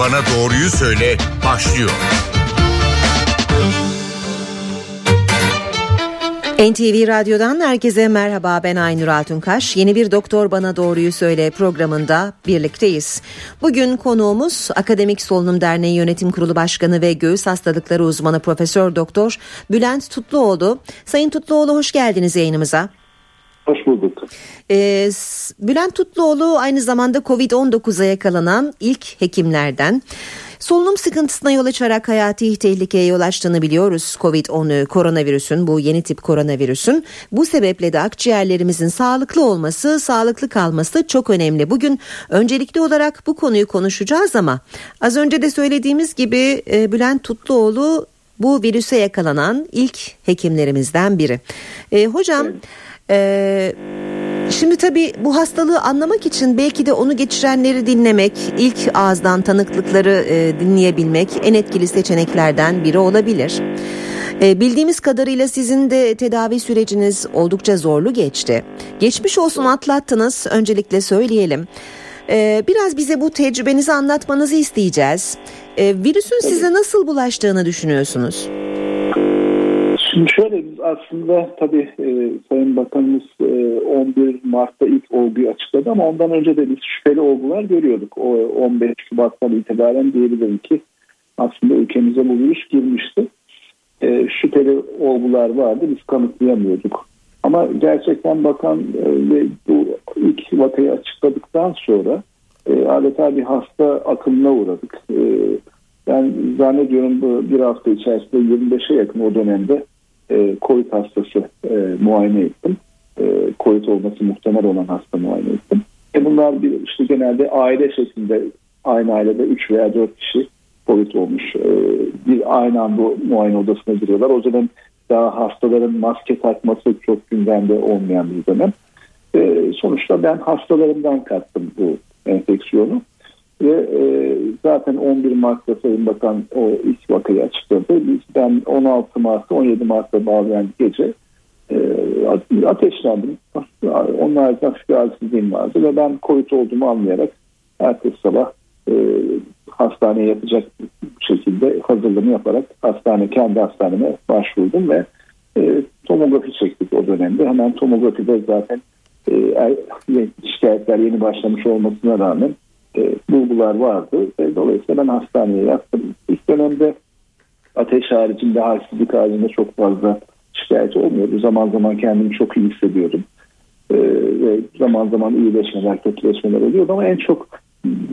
Bana Doğruyu Söyle başlıyor. NTV Radyo'dan herkese merhaba ben Aynur Altunkaş. Yeni bir Doktor Bana Doğruyu Söyle programında birlikteyiz. Bugün konuğumuz Akademik Solunum Derneği Yönetim Kurulu Başkanı ve Göğüs Hastalıkları Uzmanı Profesör Doktor Bülent Tutluoğlu. Sayın Tutluoğlu hoş geldiniz yayınımıza. Hoş bulduk. Ee, Bülent Tutluoğlu aynı zamanda Covid-19'a yakalanan ilk hekimlerden. Solunum sıkıntısına yol açarak hayati tehlikeye yol açtığını biliyoruz Covid-10 koronavirüsün bu yeni tip koronavirüsün. Bu sebeple de akciğerlerimizin sağlıklı olması, sağlıklı kalması çok önemli. Bugün öncelikli olarak bu konuyu konuşacağız ama az önce de söylediğimiz gibi e, Bülent Tutluoğlu bu virüse yakalanan ilk hekimlerimizden biri. E, hocam evet. Şimdi tabii bu hastalığı anlamak için belki de onu geçirenleri dinlemek, ilk ağızdan tanıklıkları e, dinleyebilmek en etkili seçeneklerden biri olabilir. E, bildiğimiz kadarıyla sizin de tedavi süreciniz oldukça zorlu geçti. Geçmiş olsun atlattınız öncelikle söyleyelim. E, biraz bize bu tecrübenizi anlatmanızı isteyeceğiz. E, virüsün size nasıl bulaştığını düşünüyorsunuz? Şimdi şöyle biz aslında tabii e, Sayın Bakanımız e, 11 Mart'ta ilk olguyu açıkladı ama ondan önce de biz şüpheli olgular görüyorduk. O 15 Şubat'tan itibaren diyebilirim ki aslında ülkemize bu virüs girmişti. E, şüpheli olgular vardı biz kanıtlayamıyorduk. Ama gerçekten bakan e, bu ilk vakayı açıkladıktan sonra e, adeta bir hasta akımına uğradık. E, ben zannediyorum bu bir hafta içerisinde 25'e yakın o dönemde e, COVID hastası e, muayene ettim. E, COVID olması muhtemel olan hasta muayene ettim. E bunlar bir, işte genelde aile şeklinde aynı ailede 3 veya 4 kişi COVID olmuş. E, bir aynı anda muayene odasına giriyorlar. O zaman daha hastaların maske takması çok gündemde olmayan bir dönem. E, sonuçta ben hastalarımdan kattım bu enfeksiyonu. Ve e, zaten 11 Mart'ta Sayın Bakan o ilk vakayı açıkladı. Ben 16 Mart'ta 17 Mart'ta bağlayan gece e, ateşlendim. Onlar hafif bir halsizliğim vardı ve ben COVID olduğumu anlayarak ertesi sabah e, hastaneye yatacak şekilde hazırlığını yaparak hastane kendi hastaneme başvurdum ve e, tomografi çektik o dönemde. Hemen tomografide zaten e, er, şikayetler yeni başlamış olmasına rağmen e, bulgular vardı. E, dolayısıyla ben hastaneye yattım. İlk dönemde ateş haricinde halsizlik haricinde çok fazla şikayet olmuyordu. Zaman zaman kendimi çok iyi hissediyordum. E, ve zaman zaman iyileşmeler, kötüleşmeler oluyordu ama en çok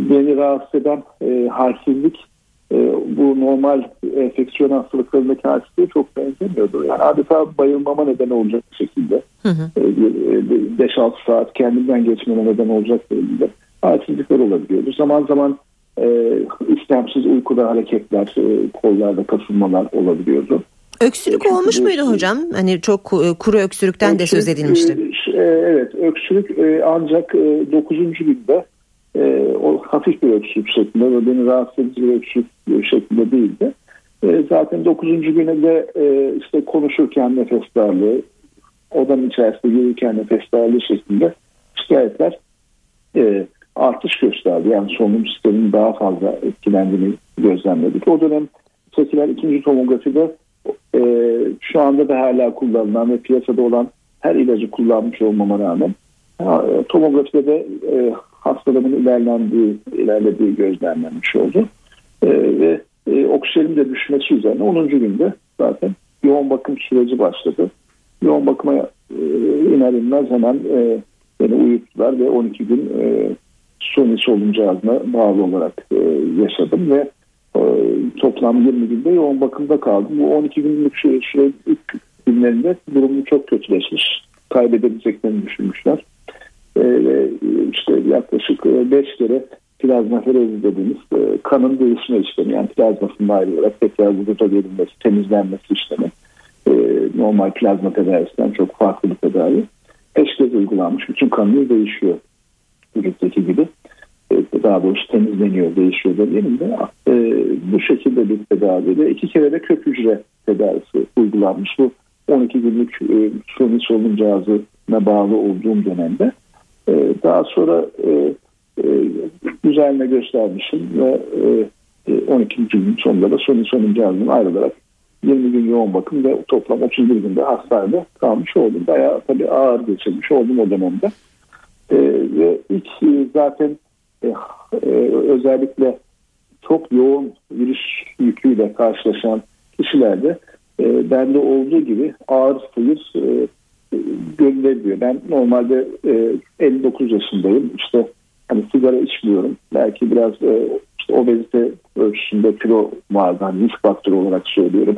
beni rahatsız eden e, halsizlik e, bu normal enfeksiyon hastalıklarındaki halsizliğe çok benzemiyordu. Yani adeta bayılmama neden olacak şekilde. Hı hı. E, 5-6 saat kendimden geçmeme neden olacak şekilde halsizlikler olabiliyordu. Zaman zaman e, istemsiz uykuda hareketler, e, kollarda kasılmalar olabiliyordu. Öksürük Çünkü olmuş muydu hocam? Hani çok kuru öksürükten öksürük, de söz edilmişti. E, evet, öksürük e, ancak e, 9. günde e, o hafif bir öksürük şeklinde ve beni rahatsız edici bir öksürük şeklinde değildi. E, zaten 9. güne de e, işte konuşurken nefes darlığı, odanın içerisinde yürürken nefes darlığı şeklinde şikayetler e, artış gösterdi. Yani solunum sisteminin daha fazla etkilendiğini gözlemledik. O dönem çekilen ikinci tomografide e, şu anda da hala kullanılan ve piyasada olan her ilacı kullanmış olmama rağmen e, tomografide de e, hastalığımın ilerlendiği, ilerlediği gözlemlenmiş oldu. E, ve e, oksijenin de düşmesi üzerine 10. günde zaten yoğun bakım süreci başladı. Yoğun bakıma e, iner inmez hemen e, beni uyuttular ve 12 gün e, suni soluncağına bağlı olarak e, yaşadım ve e, toplam 20 günde yoğun bakımda kaldım. Bu 12 günlük süre, süre ilk günlerinde durumu çok kötüleşmiş. Kaybedebileceklerini düşünmüşler. E, ve işte yaklaşık 5 e, kere plazmaferezi dediğimiz e, kanın değişme işlemi yani plazmasının ayrılarak tekrar vücuda verilmesi, temizlenmesi işlemi e, normal plazma tedavisinden çok farklı bir tedavi. Beş kez uygulanmış. Bütün kanını değişiyor vücuttaki gibi e, daha doğrusu temizleniyor, değişiyor demeyelim de e, bu şekilde bir tedavide iki kere de kök hücre tedavisi uygulanmış. Bu 12 günlük e, suni solunum cihazına bağlı olduğum dönemde. E, daha sonra e, e, göstermişim ve e, 12. gün sonunda da son sonuncu yazdım ayrılarak 20 gün yoğun bakım ve toplam 31 günde hastanede kalmış oldum. Bayağı tabii ağır geçirmiş oldum o dönemde. E, ve ilk zaten e, e, özellikle çok yoğun virüs yüküyle karşılaşan kişilerde e, bende olduğu gibi ağır sıyır e, görülebiliyor. Ben normalde e, 59 yaşındayım. İşte hani sigara içmiyorum. Belki biraz e, işte obezite ölçüsünde kilo vardı. Hani risk faktörü olarak söylüyorum.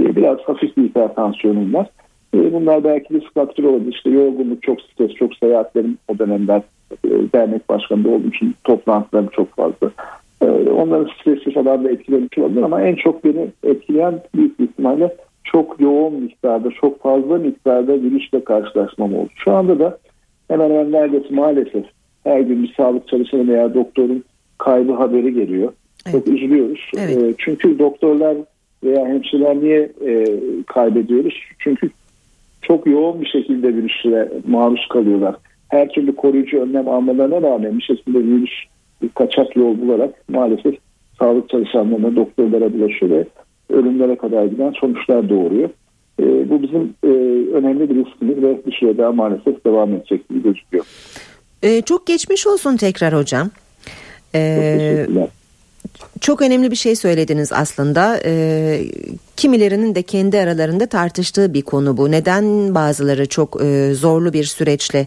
E, biraz hafif bir hipertansiyonum var. E, bunlar belki risk faktörü olabilir. İşte yorgunluk, çok stres, çok seyahatlerim o dönemler e, dernek başkanında olduğum için toplantılarım çok fazla. E, onların stresi falan da etkilemiş olabilir ama en çok beni etkileyen büyük bir ihtimalle çok yoğun miktarda, çok fazla miktarda virüsle karşılaşmam oldu. Şu anda da hemen hemen neredeyse maalesef her gün bir sağlık çalışanı veya doktorun kaybı haberi geliyor. Evet. Çok üzülüyoruz. Evet. E, çünkü doktorlar veya hemşireler niye e, kaybediyoruz? Çünkü çok yoğun bir şekilde virüsle maruz kalıyorlar. Her türlü koruyucu önlem almalarına rağmen bir şekilde virüs bir kaçak yol bularak maalesef sağlık çalışanlarına, doktorlara bulaşıyor ve ölümlere kadar giden sonuçlar doğuruyor. E, bu bizim e, önemli bir riskimiz ve bir süre daha maalesef devam edecek gibi gözüküyor. E, çok geçmiş olsun tekrar hocam. E, çok çok önemli bir şey söylediniz aslında. E, kimilerinin de kendi aralarında tartıştığı bir konu bu. Neden bazıları çok e, zorlu bir süreçle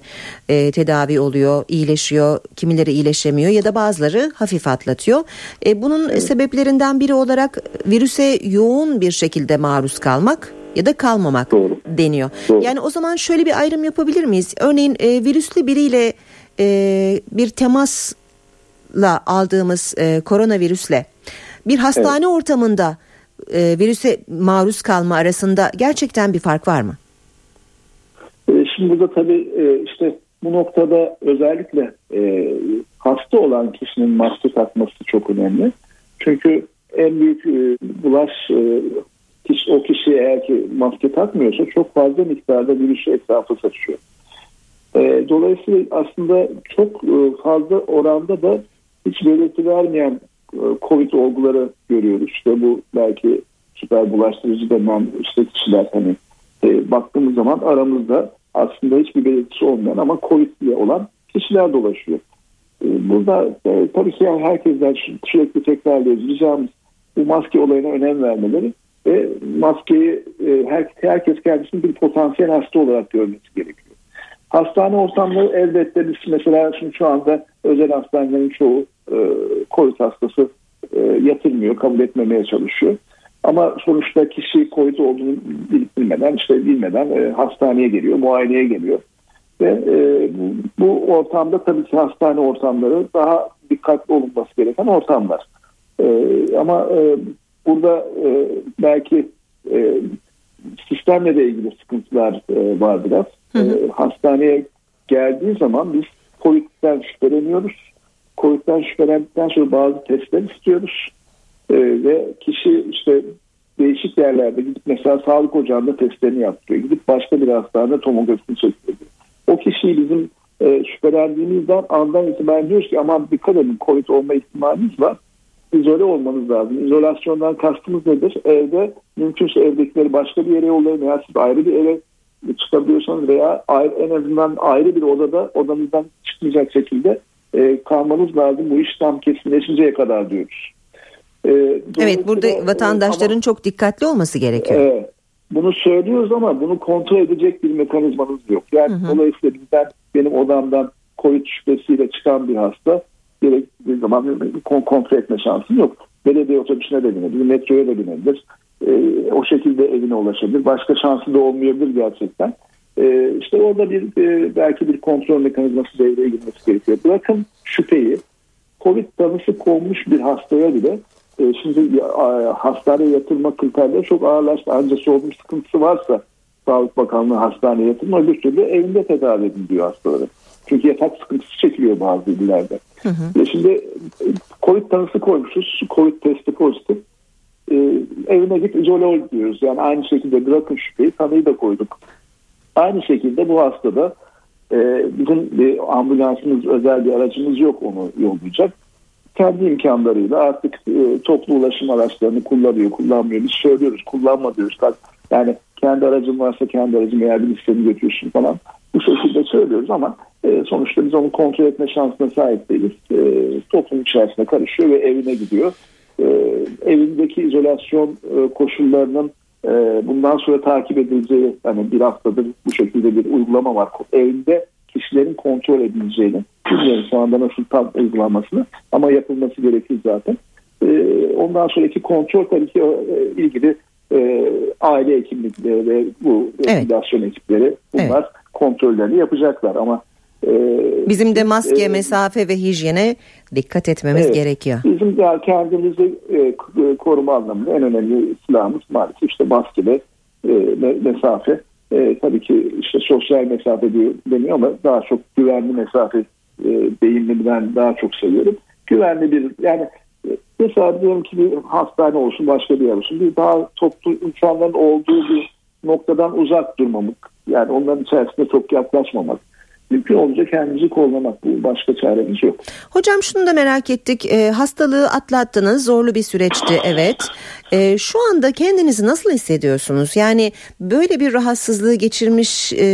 e, tedavi oluyor, iyileşiyor, kimileri iyileşemiyor ya da bazıları hafif atlatıyor. E, bunun evet. sebeplerinden biri olarak virüse yoğun bir şekilde maruz kalmak ya da kalmamak Doğru. deniyor. Doğru. Yani o zaman şöyle bir ayrım yapabilir miyiz? Örneğin e, virüslü biriyle e, bir temas la aldığımız e, koronavirüsle bir hastane evet. ortamında e, virüse maruz kalma arasında gerçekten bir fark var mı? E, şimdi burada tabii e, işte bu noktada özellikle e, hasta olan kişinin maske takması çok önemli. Çünkü en büyük e, bulaş e, kişi, o kişi eğer ki maske takmıyorsa çok fazla miktarda virüsü etrafa saçıyor. E, dolayısıyla aslında çok e, fazla oranda da hiç belirti vermeyen e, COVID olguları görüyoruz. İşte bu belki süper bulaştırıcı denen işte kişiler hani e, baktığımız zaman aramızda aslında hiçbir belirtisi olmayan ama COVID ile olan kişiler dolaşıyor. E, burada e, tabii ki yani herkesten sürekli tekrarlıyoruz. Ricamız bu maske olayına önem vermeleri ve maskeyi e, her, herkes kendisini bir potansiyel hasta olarak görmesi gerekiyor. Hastane ortamları elbette biz mesela şimdi şu anda özel hastanelerin çoğu e, COVID hastası e, yatırmıyor, kabul etmemeye çalışıyor. Ama sonuçta kişi COVID olduğunu bilmeden, işte bilmeden e, hastaneye geliyor, muayeneye geliyor. Ve e, bu, ortamda tabii ki hastane ortamları daha dikkatli olunması gereken ortamlar. E, ama e, burada e, belki e, sistemle de ilgili sıkıntılar e, var biraz. Hı hı. E, hastaneye geldiği zaman biz COVID'den şüpheleniyoruz. COVID'den şüphelendikten sonra bazı testler istiyoruz. E, ve kişi işte değişik yerlerde gidip mesela sağlık ocağında testlerini yaptırıyor. Gidip başka bir hastanede tomografisini çekiyor. O kişiyi bizim e, şüphelendiğimizden andan itibaren diyoruz ki aman dikkat edin COVID olma ihtimaliniz var. İzole olmanız lazım. İzolasyondan kastımız nedir? Evde mümkünse evdekileri başka bir yere yollayın veya siz ayrı bir eve çıkabiliyorsanız veya ayrı, en azından ayrı bir odada odanızdan çıkmayacak şekilde e, kalmanız lazım. Bu iş tam kesinleşinceye kadar diyoruz. E, evet burada vatandaşların ama, çok dikkatli olması gerekiyor. Evet. Bunu söylüyoruz ama bunu kontrol edecek bir mekanizmanız yok. Yani hı hı. dolayısıyla bizden benim odamdan COVID şüphesiyle çıkan bir hasta gerektiği zaman kontrol etme şansım yok. Belediye otobüsüne de binebilir, metroya da binebilir. E, o şekilde evine ulaşabilir. Başka şansı da olmayabilir gerçekten. E, işte orada bir e, belki bir kontrol mekanizması devreye girmesi gerekiyor. Bırakın şüpheyi, COVID tanısı konmuş bir hastaya bile e, şimdi hastaneye yatırma kriterleri çok ağırlaştı. Ancak solunum sıkıntısı varsa Sağlık Bakanlığı hastaneye yatırma öbür türlü evinde tedavi edin diyor hastaları. Çünkü yatak sıkıntısı çekiliyor bazı illerde. Hı hı. E, şimdi COVID tanısı koymuşuz. COVID testi pozitif. E, evine git izole ol diyoruz. Yani aynı şekilde bırakın şüpheyi tanıyı da koyduk. Aynı şekilde bu hastada e, bizim bir ambulansımız, özel bir aracımız yok onu yollayacak. kendi imkanlarıyla artık e, toplu ulaşım araçlarını kullanıyor, kullanmıyor. Biz söylüyoruz, kullanma diyoruz. Yani kendi aracın varsa kendi aracın veya bir listeni götürsün falan. Bu şekilde söylüyoruz ama e, sonuçta biz onu kontrol etme şansına sahip değiliz. E, toplum içerisinde karışıyor ve evine gidiyor. E, evindeki izolasyon e, koşullarının bundan sonra takip edileceği yani bir haftadır bu şekilde bir uygulama var. Evinde kişilerin kontrol edileceğini bilmiyorum şu anda nasıl tam uygulanmasını ama yapılması gerekir zaten. E, ondan sonraki kontrol tabii ki e, ilgili e, aile hekimlikleri ve bu evet. ekipleri bunlar evet. kontrollerini yapacaklar ama bizim de maske, e, mesafe ve hijyene dikkat etmemiz evet, gerekiyor. Bizim de kendimizi e, koruma anlamında en önemli silahımız maalesef işte maske ve e, mesafe. E, tabii ki işte sosyal mesafe diyor, deniyor ama daha çok güvenli mesafe e, deyimini ben daha çok seviyorum. Güvenli bir yani Mesela diyelim ki bir hastane olsun başka bir yer olsun. Bir daha toplu insanların olduğu bir noktadan uzak durmamak. Yani onların içerisinde çok yaklaşmamak mümkün olunca kendimizi kollamak bu başka çaremiz yok. Hocam şunu da merak ettik e, hastalığı atlattınız zorlu bir süreçti evet e, şu anda kendinizi nasıl hissediyorsunuz yani böyle bir rahatsızlığı geçirmiş e,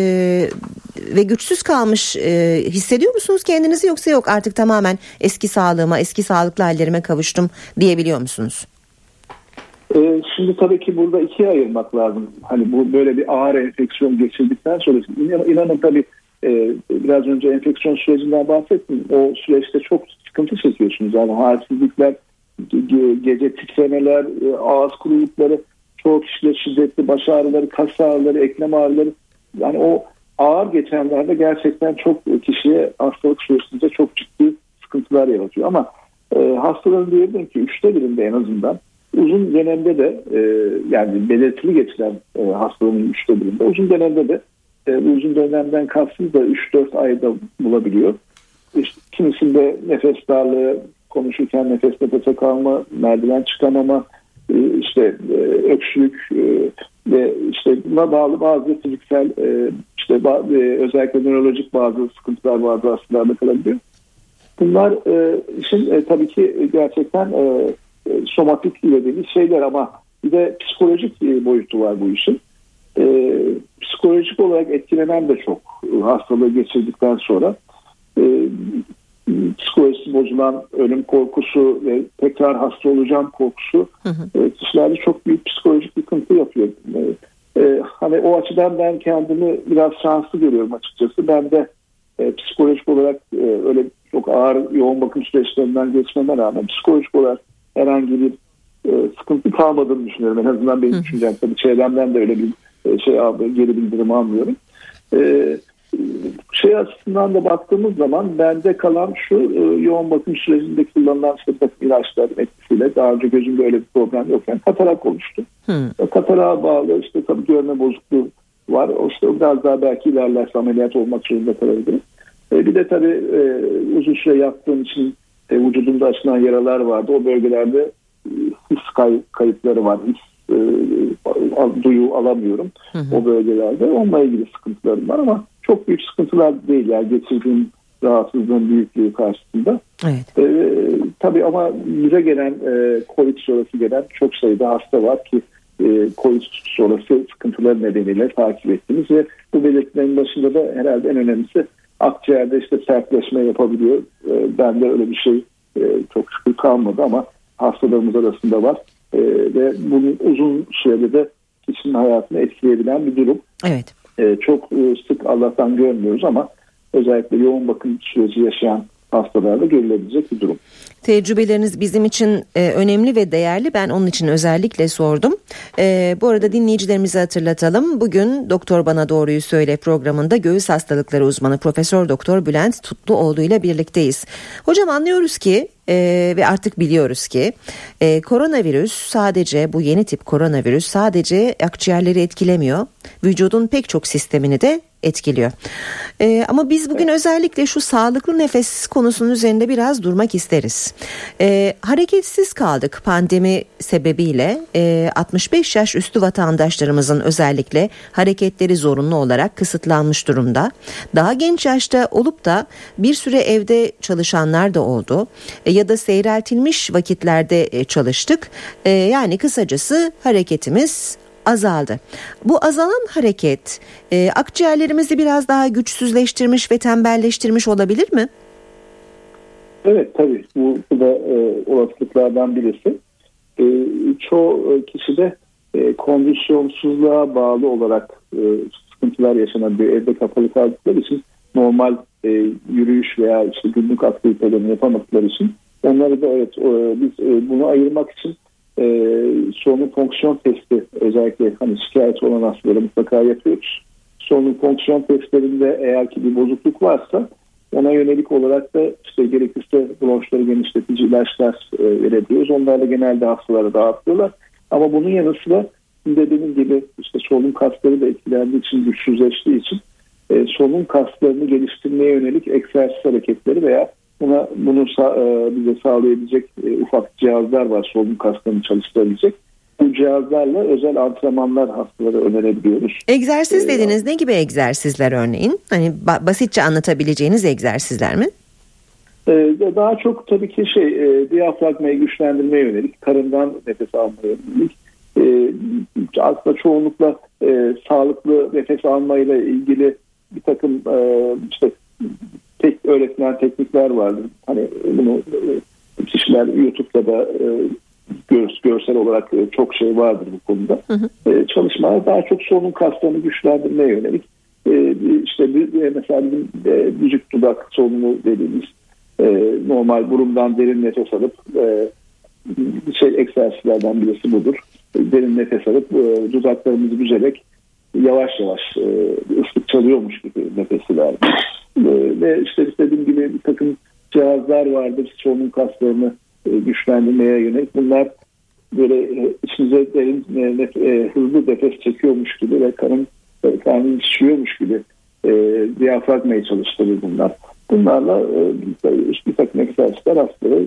ve güçsüz kalmış e, hissediyor musunuz kendinizi yoksa yok artık tamamen eski sağlığıma eski sağlıklı hallerime kavuştum diyebiliyor musunuz? E, şimdi tabii ki burada ikiye ayırmak lazım. Hani bu böyle bir ağır enfeksiyon geçirdikten sonra inan, inanın tabii e, biraz önce enfeksiyon sürecinden bahsettim. O süreçte çok sıkıntı çekiyorsunuz. Yani halsizlikler, gece titremeler, e, ağız kurulukları, çoğu kişide şiddetli baş ağrıları, kas ağrıları, eklem ağrıları. Yani o ağır geçenlerde gerçekten çok kişiye hastalık süresince çok ciddi sıkıntılar yaratıyor. Ama e, hastaların diyebilirim ki üçte birinde en azından uzun dönemde de e, yani belirtili geçiren e, hastalığın üçte birinde uzun dönemde de e, uzun dönemden kastım da 3-4 ayda bulabiliyor. İşte, kimisinde nefes darlığı, konuşurken nefes nefese kalma, merdiven çıkamama, e, işte e, öksürük e, ve işte buna bağlı bazı fiziksel e, işte e, özellikle nörolojik bazı sıkıntılar bazı hastalarda kalabiliyor. Bunlar e, işin e, tabii ki gerçekten e, e somatik dediğimiz şeyler ama bir de psikolojik e, boyutu var bu işin e, psikolojik olarak etkilenen de çok hastalığı geçirdikten sonra e, psikolojisi bozulan ölüm korkusu ve tekrar hasta olacağım korkusu hı hı. E, kişilerde çok büyük psikolojik yıkıntı yapıyor. E, e, hani o açıdan ben kendimi biraz şanslı görüyorum açıkçası. Ben de e, psikolojik olarak e, öyle çok ağır yoğun bakım süreçlerinden geçmeme rağmen psikolojik olarak herhangi bir e, sıkıntı kalmadığını düşünüyorum. En azından benim düşüncem. Tabii çevremden de öyle bir şey geri bildirim almıyorum. E, şey açısından da baktığımız zaman bende kalan şu e, yoğun bakım sürecinde kullanılan bakım ilaçların etkisiyle daha önce gözümde öyle bir problem yokken katarak oluştu. Hmm. Katarağa bağlı işte tabii görme bozukluğu var. O işte biraz daha belki ilerlerse ameliyat olmak zorunda kalabilirim. E, bir de tabii e, uzun süre yattığım için e, vücudumda açılan yaralar vardı. O bölgelerde e, his kay, kayıpları var. His e, duyu alamıyorum hı hı. o bölgelerde. Onunla ilgili sıkıntılarım var ama çok büyük sıkıntılar değil. Yani geçirdiğim rahatsızlığın büyüklüğü karşısında. Evet. E, tabii ama bize gelen e, COVID sonrası gelen çok sayıda hasta var ki e, COVID sonrası sıkıntılar nedeniyle takip ettiniz ve bu belirtilerin başında da herhalde en önemlisi akciğerde işte sertleşme yapabiliyor. E, bende öyle bir şey e, çok şükür kalmadı ama hastalarımız arasında var e, ve bunun uzun sürede de kişinin hayatını etkileyebilen bir durum. Evet. E, çok e, sık Allah'tan görmüyoruz ama özellikle yoğun bakım süreci yaşayan hastalarda görülebilecek bir durum. Tecrübeleriniz bizim için e, önemli ve değerli. Ben onun için özellikle sordum. E, bu arada dinleyicilerimize hatırlatalım. Bugün Doktor Bana Doğruyu Söyle programında göğüs hastalıkları uzmanı Profesör Doktor Bülent Tutluoğlu ile birlikteyiz. Hocam anlıyoruz ki e, ve artık biliyoruz ki e, koronavirüs sadece bu yeni tip koronavirüs sadece akciğerleri etkilemiyor. Vücudun pek çok sistemini de etkiliyor. E, ama biz bugün evet. özellikle şu sağlıklı nefes konusunun üzerinde biraz durmak isteriz. E, hareketsiz kaldık pandemi sebebiyle e, 65 yaş üstü vatandaşlarımızın özellikle hareketleri zorunlu olarak kısıtlanmış durumda. Daha genç yaşta olup da bir süre evde çalışanlar da oldu e, ya da seyreltilmiş vakitlerde e, çalıştık. E, yani kısacası hareketimiz azaldı. Bu azalan hareket e, akciğerlerimizi biraz daha güçsüzleştirmiş ve tembelleştirmiş olabilir mi? Evet tabii bu, bu da e, olasılıklardan birisi. E, çoğu kişide e, kondisyonsuzluğa bağlı olarak e, sıkıntılar yaşanabiliyor. Evde kapalı kaldıkları için normal e, yürüyüş veya işte günlük aktivitelerini yapamadıkları için onları da evet e, biz e, bunu ayırmak için e, solunum fonksiyon testi özellikle hani şikayet olan hastalara mutlaka yapıyoruz. Solunum fonksiyon testlerinde eğer ki bir bozukluk varsa ona yönelik olarak da işte gerekirse bronşları genişletici ilaçlar e, verebiliyoruz. Onlarla genelde hastalara dağıtıyorlar. Ama bunun yanı sıra dediğimiz gibi işte solunum kasları da etkilendiği için, güçsüzleştiği için e, solunum kaslarını geliştirmeye yönelik egzersiz hareketleri veya buna bunu e, bize sağlayabilecek e, ufak cihazlar var solunum kaslarını çalıştırabilecek. Bu cihazlarla özel antrenmanlar hastalara önerebiliyoruz. Egzersiz ee, dediniz ne gibi egzersizler örneğin? Hani ba- basitçe anlatabileceğiniz egzersizler mi? Ee, daha çok tabii ki şey e, diyafragmayı güçlendirmeye yönelik, karından nefes almaya yönelik. E, aslında çoğunlukla e, sağlıklı nefes almayla ilgili bir takım e, işte tek öğretilen teknikler vardır. Hani bunu e, kişiler YouTube'da da e, gör, görsel olarak e, çok şey vardır bu konuda. Hı hı. E, çalışmalar daha çok solunum kaslarını güçlendirmeye yönelik. E, işte bir, e, mesela bizim e, vücut dudak solunumu dediğimiz e, normal burundan derin nefes alıp e, şey egzersizlerden birisi budur. Derin nefes alıp e, dudaklarımızı büzerek yavaş yavaş e, ıslık çalıyormuş gibi nefesi vermek. Ve işte dediğim gibi bir takım cihazlar vardır solunum kaslarını e, güçlendirmeye yönelik. Bunlar böyle e, içinize derin e, nef e, hızlı nefes çekiyormuş gibi ve karın e, karnın şişiyormuş gibi e, diyafragmayı çalıştırır bunlar. Bunlarla e, bir takım egzersizler hastalara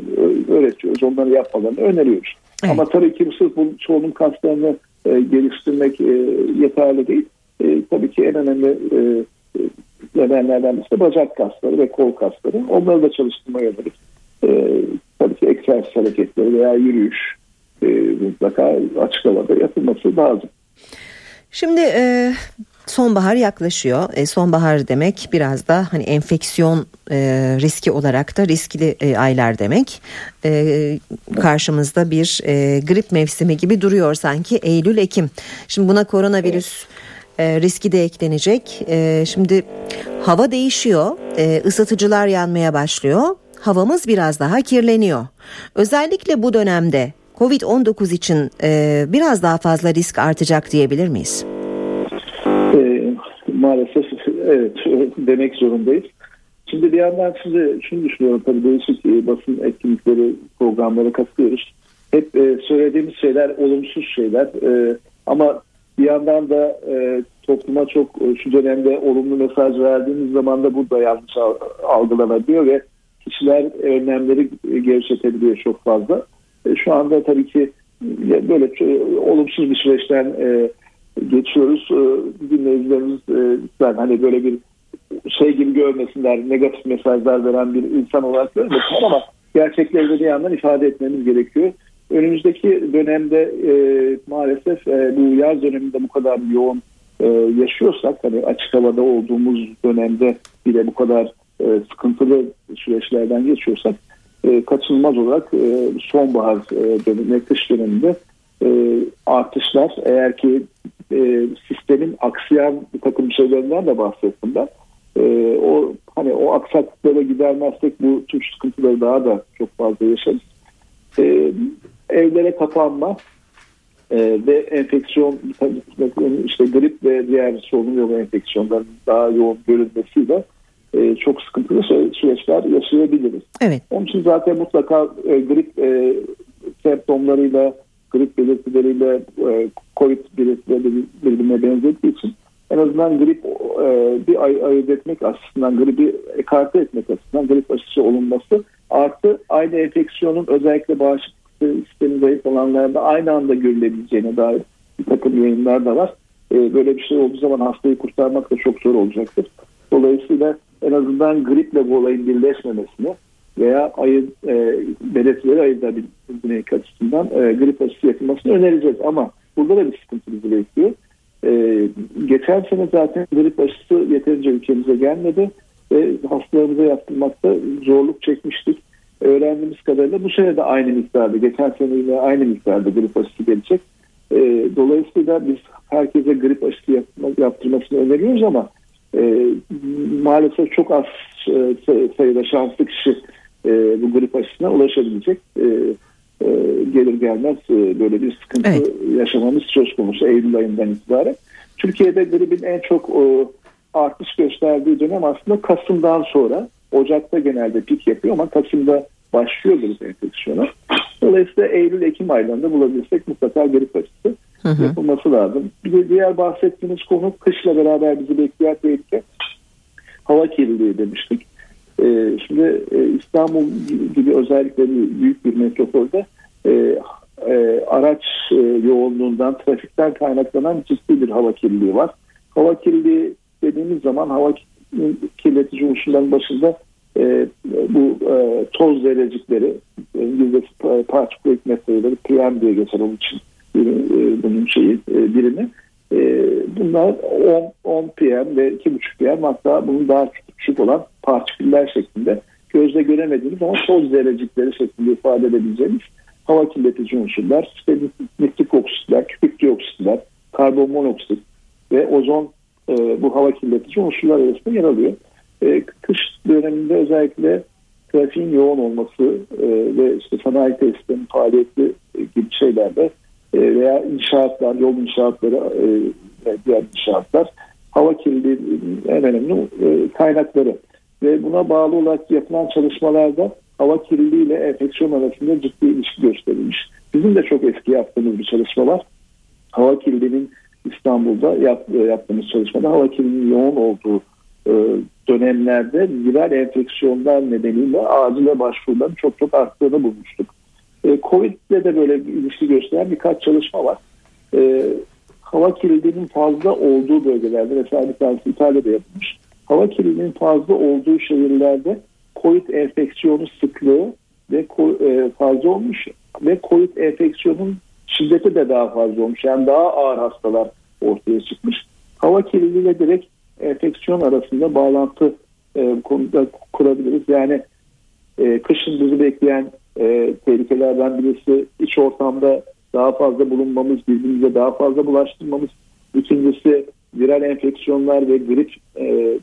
öğretiyoruz. Onları yapmalarını öneriyoruz. Evet. Ama tabii ki sırf bu solunum kaslarını e, geliştirmek e, yeterli değil. E, tabii ki en önemli e, nedenlerden birisi bacak kasları ve kol kasları. Onları da çalıştırmaya yönelik e, tabii ki egzersiz hareketleri veya yürüyüş e, mutlaka açık havada yapılması lazım. Şimdi e, sonbahar yaklaşıyor. E, sonbahar demek biraz da hani enfeksiyon e, riski olarak da riskli e, aylar demek. E, karşımızda bir e, grip mevsimi gibi duruyor sanki Eylül-Ekim. Şimdi buna koronavirüs e, riski de eklenecek. E, şimdi hava değişiyor, e, ısıtıcılar yanmaya başlıyor, havamız biraz daha kirleniyor. Özellikle bu dönemde Covid-19 için biraz daha fazla risk artacak diyebilir miyiz? Maalesef evet demek zorundayız. Şimdi bir yandan şimdi şunu düşünüyorum tabii değişik basın etkinlikleri programlara katılıyoruz. Hep söylediğimiz şeyler olumsuz şeyler ama bir yandan da e, topluma çok e, şu dönemde olumlu mesaj verdiğimiz zaman da bu da yanlış algılanabiliyor ve kişiler önlemleri gevşetebiliyor çok fazla. E, şu anda tabii ki e, böyle e, olumsuz bir süreçten e, geçiyoruz. E, dinleyicilerimiz e, ben hani böyle bir şey gibi görmesinler, negatif mesajlar veren bir insan olarak görmesinler ama gerçekleri de bir yandan ifade etmemiz gerekiyor önümüzdeki dönemde e, maalesef e, bu yaz döneminde bu kadar yoğun e, yaşıyorsak hani açık havada olduğumuz dönemde bile bu kadar e, sıkıntılı süreçlerden geçiyorsak e, kaçınılmaz olarak e, sonbahar e, dönemi, kış döneminde e, artışlar eğer ki e, sistemin aksayan bir takım şeylerinden de bahsettim ben. E, o hani o aksaklıklara gidermezsek bu tür sıkıntıları daha da çok fazla yaşarız. E, evlere kapanma e, ve enfeksiyon işte grip ve diğer solunum yolu enfeksiyonların daha yoğun görülmesiyle e, çok sıkıntılı süreçler yaşayabiliriz. Evet. Onun için zaten mutlaka e, grip e, semptomlarıyla, grip belirtileriyle e, COVID belirtileri birbirine benzediği için en azından grip e, bir ay ayırt etmek açısından gribi ekarte etmek açısından grip aşısı olunması artı aynı enfeksiyonun özellikle bağışıklık sistemi zayıf olanlarda aynı anda görülebileceğine dair bir takım yayınlar da var. E, böyle bir şey olduğu zaman hastayı kurtarmak da çok zor olacaktır. Dolayısıyla en azından griple bu olayın birleşmemesini veya ayı, e, belirtileri ayırabilmek açısından e, grip aşısı yapılmasını önereceğiz. Ama burada da bir sıkıntı bizi bekliyor. E, geçen sene zaten grip aşısı yeterince ülkemize gelmedi ve hastalarımıza yaptırmakta zorluk çekmiştik. Öğrendiğimiz kadarıyla bu sene de aynı miktarda, geçen seneyle aynı miktarda grip aşısı gelecek. E, dolayısıyla biz herkese grip aşısı yaptırmasını öneriyoruz ama e, maalesef çok az e, sayıda şanslı kişi e, bu grip aşısına ulaşabilecek. E, e, gelir gelmez e, böyle bir sıkıntı evet. yaşamamız söz konusu Eylül ayından itibaren. Türkiye'de gripin en çok e, artış gösterdiği dönem aslında Kasım'dan sonra. Ocak'ta genelde pik yapıyor ama Kasım'da başlıyor grip enfeksiyonu. Dolayısıyla Eylül-Ekim aylarında bulabilirsek mutlaka hı hı. yapılması lazım. Bir de diğer bahsettiğimiz konu kışla beraber bizi bekleyen tehlike hava kirliliği demiştik. Ee, şimdi e, İstanbul gibi özellikle büyük bir metropolde e, e, araç e, yoğunluğundan, trafikten kaynaklanan ciddi bir hava kirliliği var. Hava kirliliği dediğimiz zaman hava kirletici unsurların başında e, bu e, toz zerrecikleri, İngilizce particulate meseleleri PM diye geçer onun için e, bunun şeyi e, birimi. E, bunlar 10, 10 PM ve 2,5 PM hatta bunun daha küçük olan partiküller şeklinde gözle göremediğimiz ama toz zerrecikleri şeklinde ifade edebileceğimiz hava kirletici unsurlar, işte nitrik oksitler, küpük dioksitler, karbon monoksit ve ozon e, bu hava kirletici unsurlar arasında yer alıyor. E, kış döneminde özellikle trafiğin yoğun olması e, ve işte sanayi tesislerinin faaliyetli gibi şeylerde e, veya inşaatlar, yol inşaatları e, diğer inşaatlar hava kirliliğinin en önemli e, kaynakları. Ve buna bağlı olarak yapılan çalışmalarda hava kirliliği ile enfeksiyon arasında ciddi ilişki gösterilmiş. Bizim de çok eski yaptığımız bir çalışma var. Hava kirliliğinin İstanbul'da yap, yaptığımız çalışmada hava kirliliğinin yoğun olduğu dönemlerde viral enfeksiyonlar nedeniyle acile başvuruların çok çok arttığını bulmuştuk. E, Covid'de de böyle bir ilişki gösteren birkaç çalışma var. E, hava kirliliğinin fazla olduğu bölgelerde mesela bir tanesi İtalya'da yapılmış. Hava kirliliğinin fazla olduğu şehirlerde Covid enfeksiyonu sıklığı ve e, fazla olmuş ve Covid enfeksiyonun şiddeti de daha fazla olmuş. Yani daha ağır hastalar ortaya çıkmış. Hava kirliliği ve direkt enfeksiyon arasında bağlantı e, konuda kurabiliriz. Yani e, kışın bizi bekleyen e, tehlikelerden birisi iç ortamda daha fazla bulunmamız, birbirimize daha fazla bulaştırmamız. İkincisi viral enfeksiyonlar ve grip e,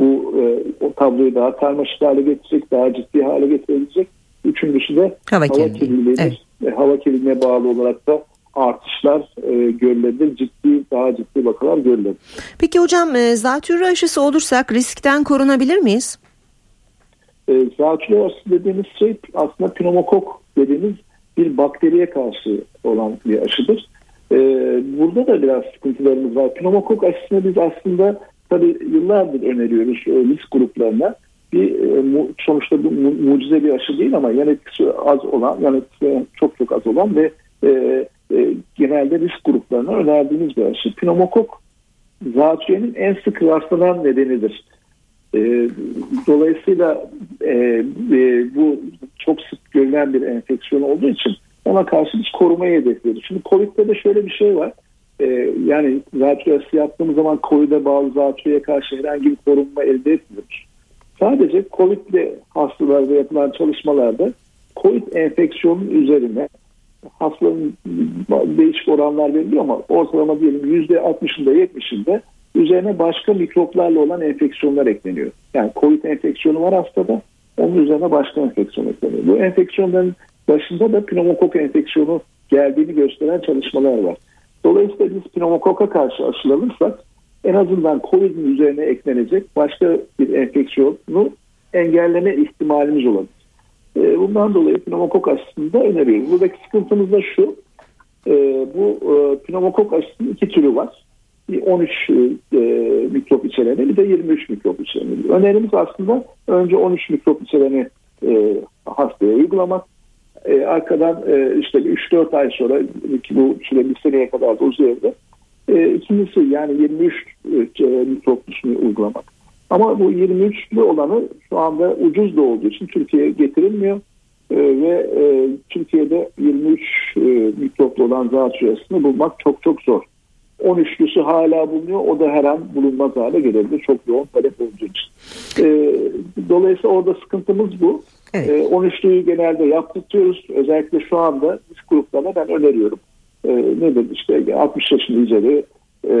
bu e, o tabloyu daha karmaşık hale getirecek, daha ciddi hale getirecek. Üçüncüsü de hava, hava kirliliği. Evet. E, hava kirliliğine bağlı olarak da artışlar e, görülebilir. Ciddi, daha ciddi vakalar görülebilir. Peki hocam e, zatürre aşısı olursak riskten korunabilir miyiz? E, zatürre aşısı dediğimiz şey aslında pneumokok dediğimiz bir bakteriye karşı olan bir aşıdır. E, burada da biraz sıkıntılarımız var. Pneumokok aşısını biz aslında tabii yıllardır öneriyoruz e, risk gruplarına. Bir e, sonuçta bu mucize bir aşı değil ama yan etkisi az olan, yan etkisi çok çok az olan ve e, e, genelde risk gruplarına önerdiğimiz bir aşı. Pneumokok zatürrenin en sık rastlanan nedenidir. E, dolayısıyla e, e, bu çok sık görülen bir enfeksiyon olduğu için ona karşı biz korumayı hedefliyoruz. Şimdi COVID'de de şöyle bir şey var. E, yani zatürresi yaptığımız zaman COVID'e bağlı zatürreye karşı herhangi bir korunma elde etmiyoruz. Sadece COVID'li hastalarda yapılan çalışmalarda COVID enfeksiyonun üzerine hastaların değişik oranlar veriliyor ama ortalama diyelim %60'ında 70'inde üzerine başka mikroplarla olan enfeksiyonlar ekleniyor. Yani COVID enfeksiyonu var hastada onun üzerine başka enfeksiyon ekleniyor. Bu enfeksiyonların başında da pneumokok enfeksiyonu geldiğini gösteren çalışmalar var. Dolayısıyla biz pneumokoka karşı aşılanırsak en azından COVID'in üzerine eklenecek başka bir enfeksiyonu engelleme ihtimalimiz olabilir. E, bundan dolayı pneumokok aşısını öneriyoruz. Buradaki sıkıntımız da şu. E, bu e, pneumokok aşısının iki türü var. bir 13 e, mikrop içereni bir de 23 mikrop içereni. Önerimiz aslında önce 13 mikrop içereni e, hastaya uygulamak. E, arkadan e, işte 3-4 ay sonra ki bu süre bir seneye kadar da uzayabilir. E, ikincisi yani 23 e, mikroplusunu uygulamak. Ama bu 23'lü olanı şu anda ucuz da olduğu için Türkiye'ye getirilmiyor. E, ve e, Türkiye'de 23 e, mikroplu olan zatürresini bulmak çok çok zor. 13'lüsü hala bulunuyor. O da her an bulunmaz hale gelebilir. Çok yoğun talep olduğu için. E, dolayısıyla orada sıkıntımız bu. Evet. E, 13'lüyü genelde yaptırtıyoruz. Özellikle şu anda risk gruplarına ben öneriyorum. E, nedir işte 60 yaşın üzeri e,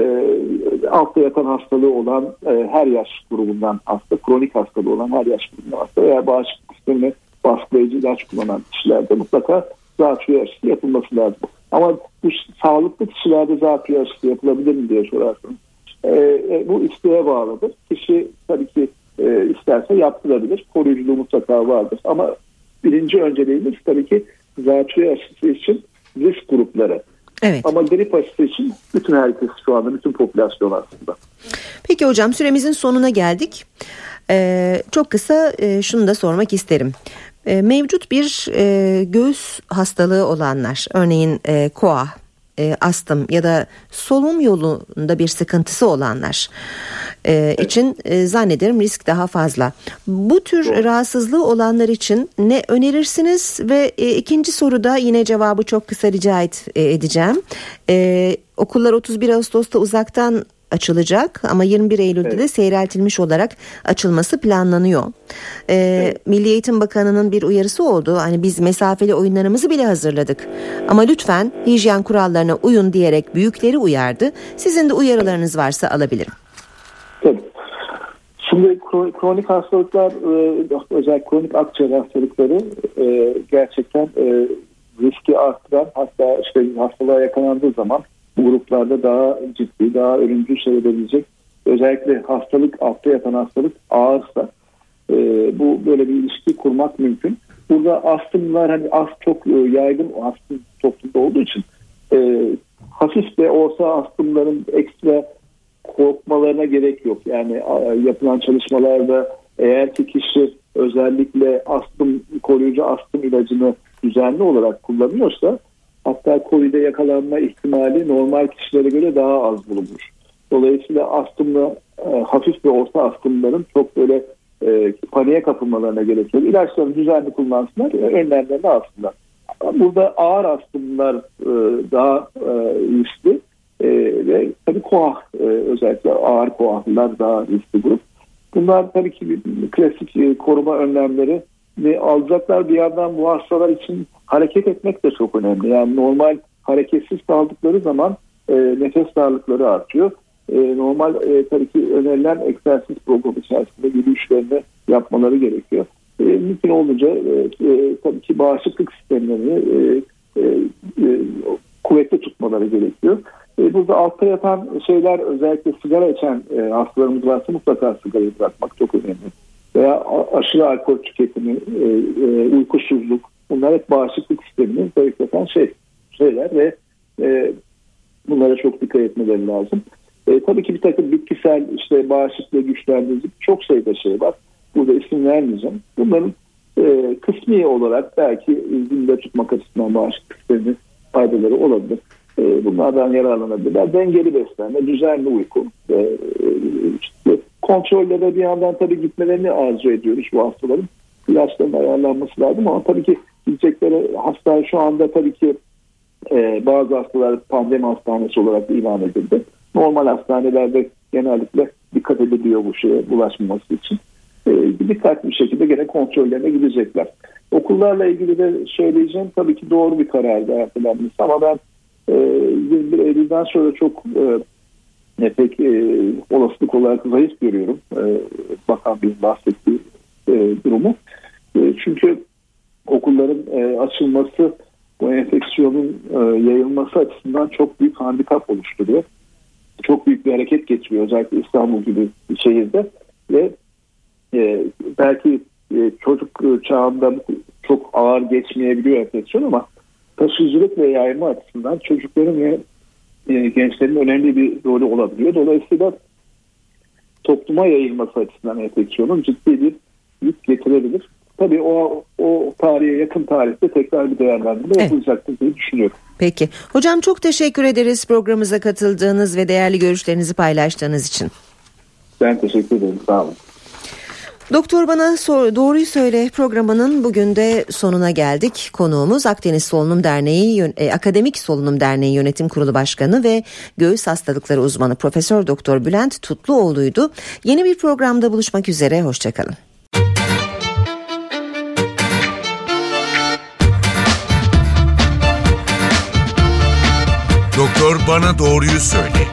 altta yatan hastalığı olan e, her yaş grubundan hasta, kronik hastalığı olan her yaş grubundan hasta veya bağışıklık sistemini baskılayıcı ilaç kullanan kişilerde mutlaka zatürre aşısı yapılması lazım. Ama bu sağlıklı kişilerde zatürre aşısı yapılabilir mi diye sorarsınız. E, e, bu isteğe bağlıdır. Kişi tabii ki e, isterse yaptırabilir. Koruyuculuğu mutlaka vardır. Ama birinci önceliğimiz tabii ki zatürre aşısı için risk grupları. Evet. Ama grip aşısı için bütün herkes şu anda, bütün popülasyon aslında. Peki hocam süremizin sonuna geldik. Ee, çok kısa e, şunu da sormak isterim. E, mevcut bir e, göğüs hastalığı olanlar, örneğin e, koa, e, astım ya da solunum yolunda bir sıkıntısı olanlar e, için e, zannederim risk daha fazla. Bu tür rahatsızlığı olanlar için ne önerirsiniz ve e, ikinci soruda yine cevabı çok kısa rica et, e, edeceğim. E, okullar 31 Ağustos'ta uzaktan açılacak ama 21 Eylül'de evet. de seyreltilmiş olarak açılması planlanıyor. Ee, evet. Milli Eğitim Bakanı'nın bir uyarısı oldu. Hani biz mesafeli oyunlarımızı bile hazırladık. Ama lütfen hijyen kurallarına uyun diyerek büyükleri uyardı. Sizin de uyarılarınız varsa alabilirim. Tabii. Şimdi kronik hastalıklar, e, özellikle kronik akciğer hastalıkları e, gerçekten e, riski arttıran hatta işte hastalığa yakalandığı zaman bu gruplarda daha ciddi, daha ölümcül sebebebilecek özellikle hastalık, altta yatan hastalık ağırsa e, bu böyle bir ilişki kurmak mümkün. Burada astımlar hani ast çok e, yaygın astım toplumda olduğu için e, hafif de olsa astımların ekstra korkmalarına gerek yok. Yani yapılan çalışmalarda eğer ki kişi özellikle astım koruyucu astım ilacını düzenli olarak kullanıyorsa Hatta COVID'e yakalanma ihtimali normal kişilere göre daha az bulunmuş. Dolayısıyla astımla e, hafif ve orta astımların çok böyle e, paniğe kapılmalarına gerek yok. İlaçları düzenli kullansınlar, e, önlemlerini alsınlar. Burada ağır astımlar e, daha e, riskli e, ve tabii koah e, özellikle ağır koahlar daha riskli grup. Bunlar tabii ki klasik e, koruma önlemleri ve alacaklar bir yandan bu hastalar için hareket etmek de çok önemli. Yani normal hareketsiz kaldıkları zaman e, nefes darlıkları artıyor. E, normal e, tabii ki önerilen egzersiz programı içerisinde yürüyüşlerini yapmaları gerekiyor. E, mümkün olunca e, e, tabii ki bağışıklık sistemlerini e, e, e, kuvvetli tutmaları gerekiyor. E, burada altta yatan şeyler özellikle sigara içen e, hastalarımız varsa mutlaka sigarayı bırakmak çok önemli. Veya aşırı alkol tüketimi, e, e, uykusuzluk, Bunlar hep bağışıklık sistemini zayıflatan şey, şeyler ve e, bunlara çok dikkat etmeleri lazım. E, tabii ki bir takım bitkisel işte bağışıklığı güçlendirici çok sayıda şey var. Burada isim vermeyeceğim. Bunların e, kısmi olarak belki zinde tutmak açısından bağışıklık sistemi faydaları olabilir. E, bunlardan yararlanabilirler. Dengeli beslenme, düzenli uyku. E, işte kontrollere bir yandan tabii gitmelerini arzu ediyoruz bu hastaların. İlaçların ayarlanması lazım ama tabii ki gidecekleri hasta şu anda tabii ki e, bazı hastalar pandemi hastanesi olarak ilan edildi. Normal hastanelerde genellikle dikkat ediliyor bu şeye bulaşmaması için. E, dikkatli bir şekilde gene kontrollerine gidecekler. Okullarla ilgili de söyleyeceğim tabii ki doğru bir karardı ertelenmesi ama ben e, 21 Eylül'den sonra çok e, pek e, olasılık olarak zayıf görüyorum. E, bakan bir bahsettiği e, durumu. E, çünkü okulların e, açılması bu enfeksiyonun e, yayılması açısından çok büyük handikap oluşturuyor. Çok büyük bir hareket geçiriyor özellikle İstanbul gibi bir şehirde ve e, belki e, çocuk çağında çok ağır geçmeyebiliyor enfeksiyon ama taşıyıcılık ve yayma açısından çocukların ve e, gençlerin önemli bir rolü olabiliyor. Dolayısıyla topluma yayılması açısından enfeksiyonun ciddi bir yük getirebilir. Tabii o, o tarihe yakın tarihte tekrar bir değerlendirme evet. yapılacaktır diye düşünüyorum. Peki. Hocam çok teşekkür ederiz programımıza katıldığınız ve değerli görüşlerinizi paylaştığınız için. Ben teşekkür ederim. Sağ olun. Doktor Bana sor, Doğruyu Söyle programının bugün de sonuna geldik. Konuğumuz Akdeniz Solunum Derneği e, Akademik Solunum Derneği Yönetim Kurulu Başkanı ve göğüs hastalıkları uzmanı Profesör Doktor Bülent Tutluoğlu'ydu. Yeni bir programda buluşmak üzere hoşçakalın. Doktor Bana Doğruyu Söyle.